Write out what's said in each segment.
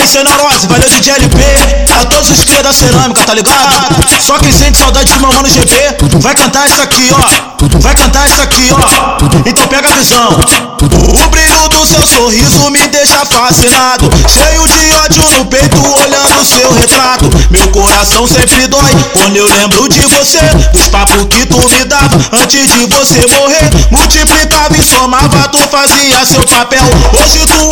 Aí cê neurose, valeu DJ LP A todos os cria da cerâmica, tá ligado? Só quem sente saudade de meu mano GP Vai cantar isso aqui, ó. Vai cantar isso aqui, ó. Então pega a visão. O brilho do seu sorriso me deixa fascinado. Cheio de ódio no peito, olhando seu retrato. Meu coração sempre dói quando eu lembro de você. Dos papos que tu me dava antes de você morrer. Multiplicava e somava, tu fazia seu papel. Hoje tu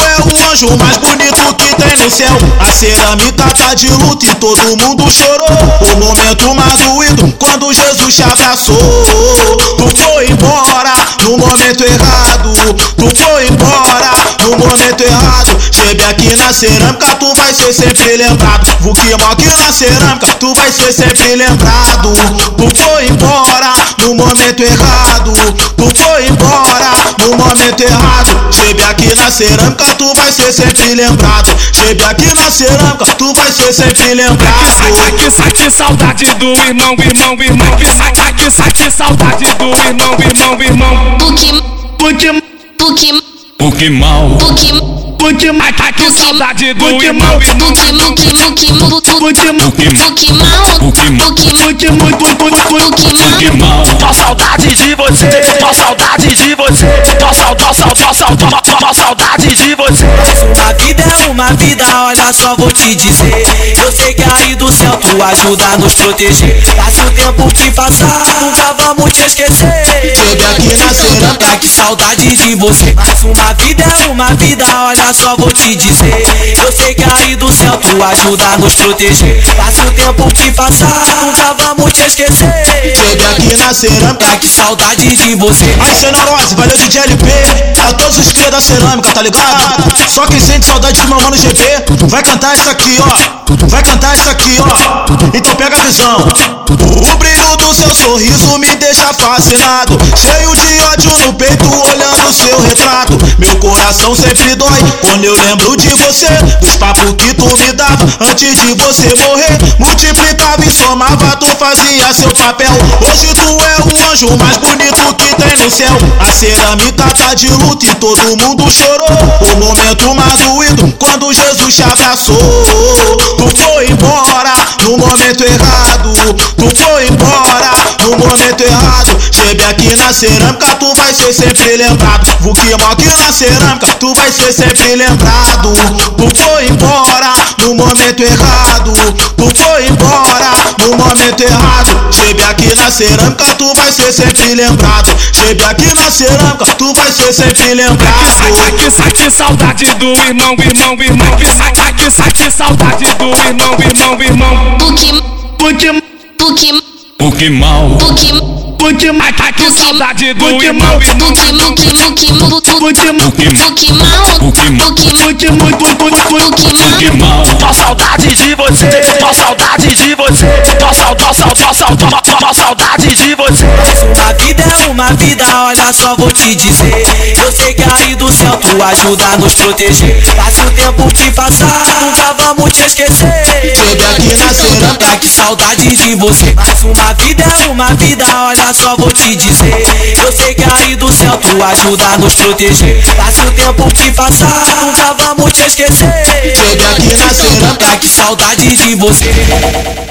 anjo mais bonito que tem no céu. A cerâmica tá de luto e todo mundo chorou. O momento mais doído quando Jesus te abraçou. Tu foi embora no momento errado. Tu foi embora momento errado. Chebe aqui na cerâmica, tu vai ser sempre lembrado. Vukimo aqui na cerâmica, tu vai ser sempre lembrado. Tu foi embora no momento errado. Tu foi embora no momento errado. Chebe aqui na cerâmica, tu vai ser sempre lembrado. Chebe aqui na cerâmica, tu vai ser sempre lembrado. Aqui, aqui, saudade do irmão, irmão, irmão. Aqui, aqui, saudade do irmão, irmão, irmão. Puki, Puki, puki, Puki mal puki, Puki, aqui, saudade do irmão, irmão puki, muki, muki, muki, Puki, puki mal, Puki, puki, Puki, Puki, puki mal. mal Tô saudade de você, tô saudade de você, tô saudade, tô saudade, tô saudade de você. Uma vida é uma vida, olha só vou te dizer. Eu sei que aí do céu ajuda a nos proteger. Passe o tempo que passar, nunca vamos te esquecer. Chebe aqui na cerâmica, que saudade de você. Mas uma vida é uma vida, olha só vou te dizer. Eu sei que aí do céu tu ajuda a nos proteger. Passe o tempo que passar, nunca vamos te esquecer. Chebe aqui na cerâmica Que saudade de você. Aí cê neurose, valeu DJ LP A todos os cria da cerâmica, tá ligado? Só quem sente saudade de meu mano GP Vai cantar isso aqui, ó. Vai cantar isso aqui, ó visão O brilho do seu sorriso me deixa fascinado. Cheio de ódio no peito, olhando seu retrato. Meu coração sempre dói quando eu lembro de você. Dos papos que tu me dava antes de você morrer. Multiplicava e somava, tu fazia seu papel. Hoje tu é o anjo mais bonito que tem no céu. A cerâmica tá de luto e todo mundo chorou. O momento mais doído quando Jesus te abraçou foi embora no momento errado. Tu foi embora no momento errado. Chebe aqui na cerâmica, tu vai ser sempre lembrado. Vukimo aqui na cerâmica, tu vai ser sempre lembrado. Tu foi embora no momento errado. Tu foi embora no momento errado. Chebe aqui na cerâmica, tu vai ser sempre lembrado. Chebe aqui na cerâmica, tu vai ser sempre lembrado. Aqui, aqui, saudade do irmão, irmão, irmão. Aqui, aqui, saudade Puki, puki, Puki mal. puki, Puki, aqui, saudade do irmão, irmão. puki, muki, muki, muki, Puki, puki mal, Puki, puki, Puki, Puki, Puki mal. Tô saudade de você, tô saudade de você, tô saudade, tô saudade, tô saudade de você. Uma vida é uma vida, olha só vou te dizer. Eu sei que aí do céu tu ajuda a nos proteger. Passe o tempo que passar, nunca vamos te esquecer. Chebe aqui na Que saudade de você. Mas uma vida é uma vida, olha só vou te dizer. Eu sei que aí do céu tu ajuda a nos proteger. Passe o tempo que passar, nunca vamos te esquecer. Chebe aqui na cerâmica Que saudade de você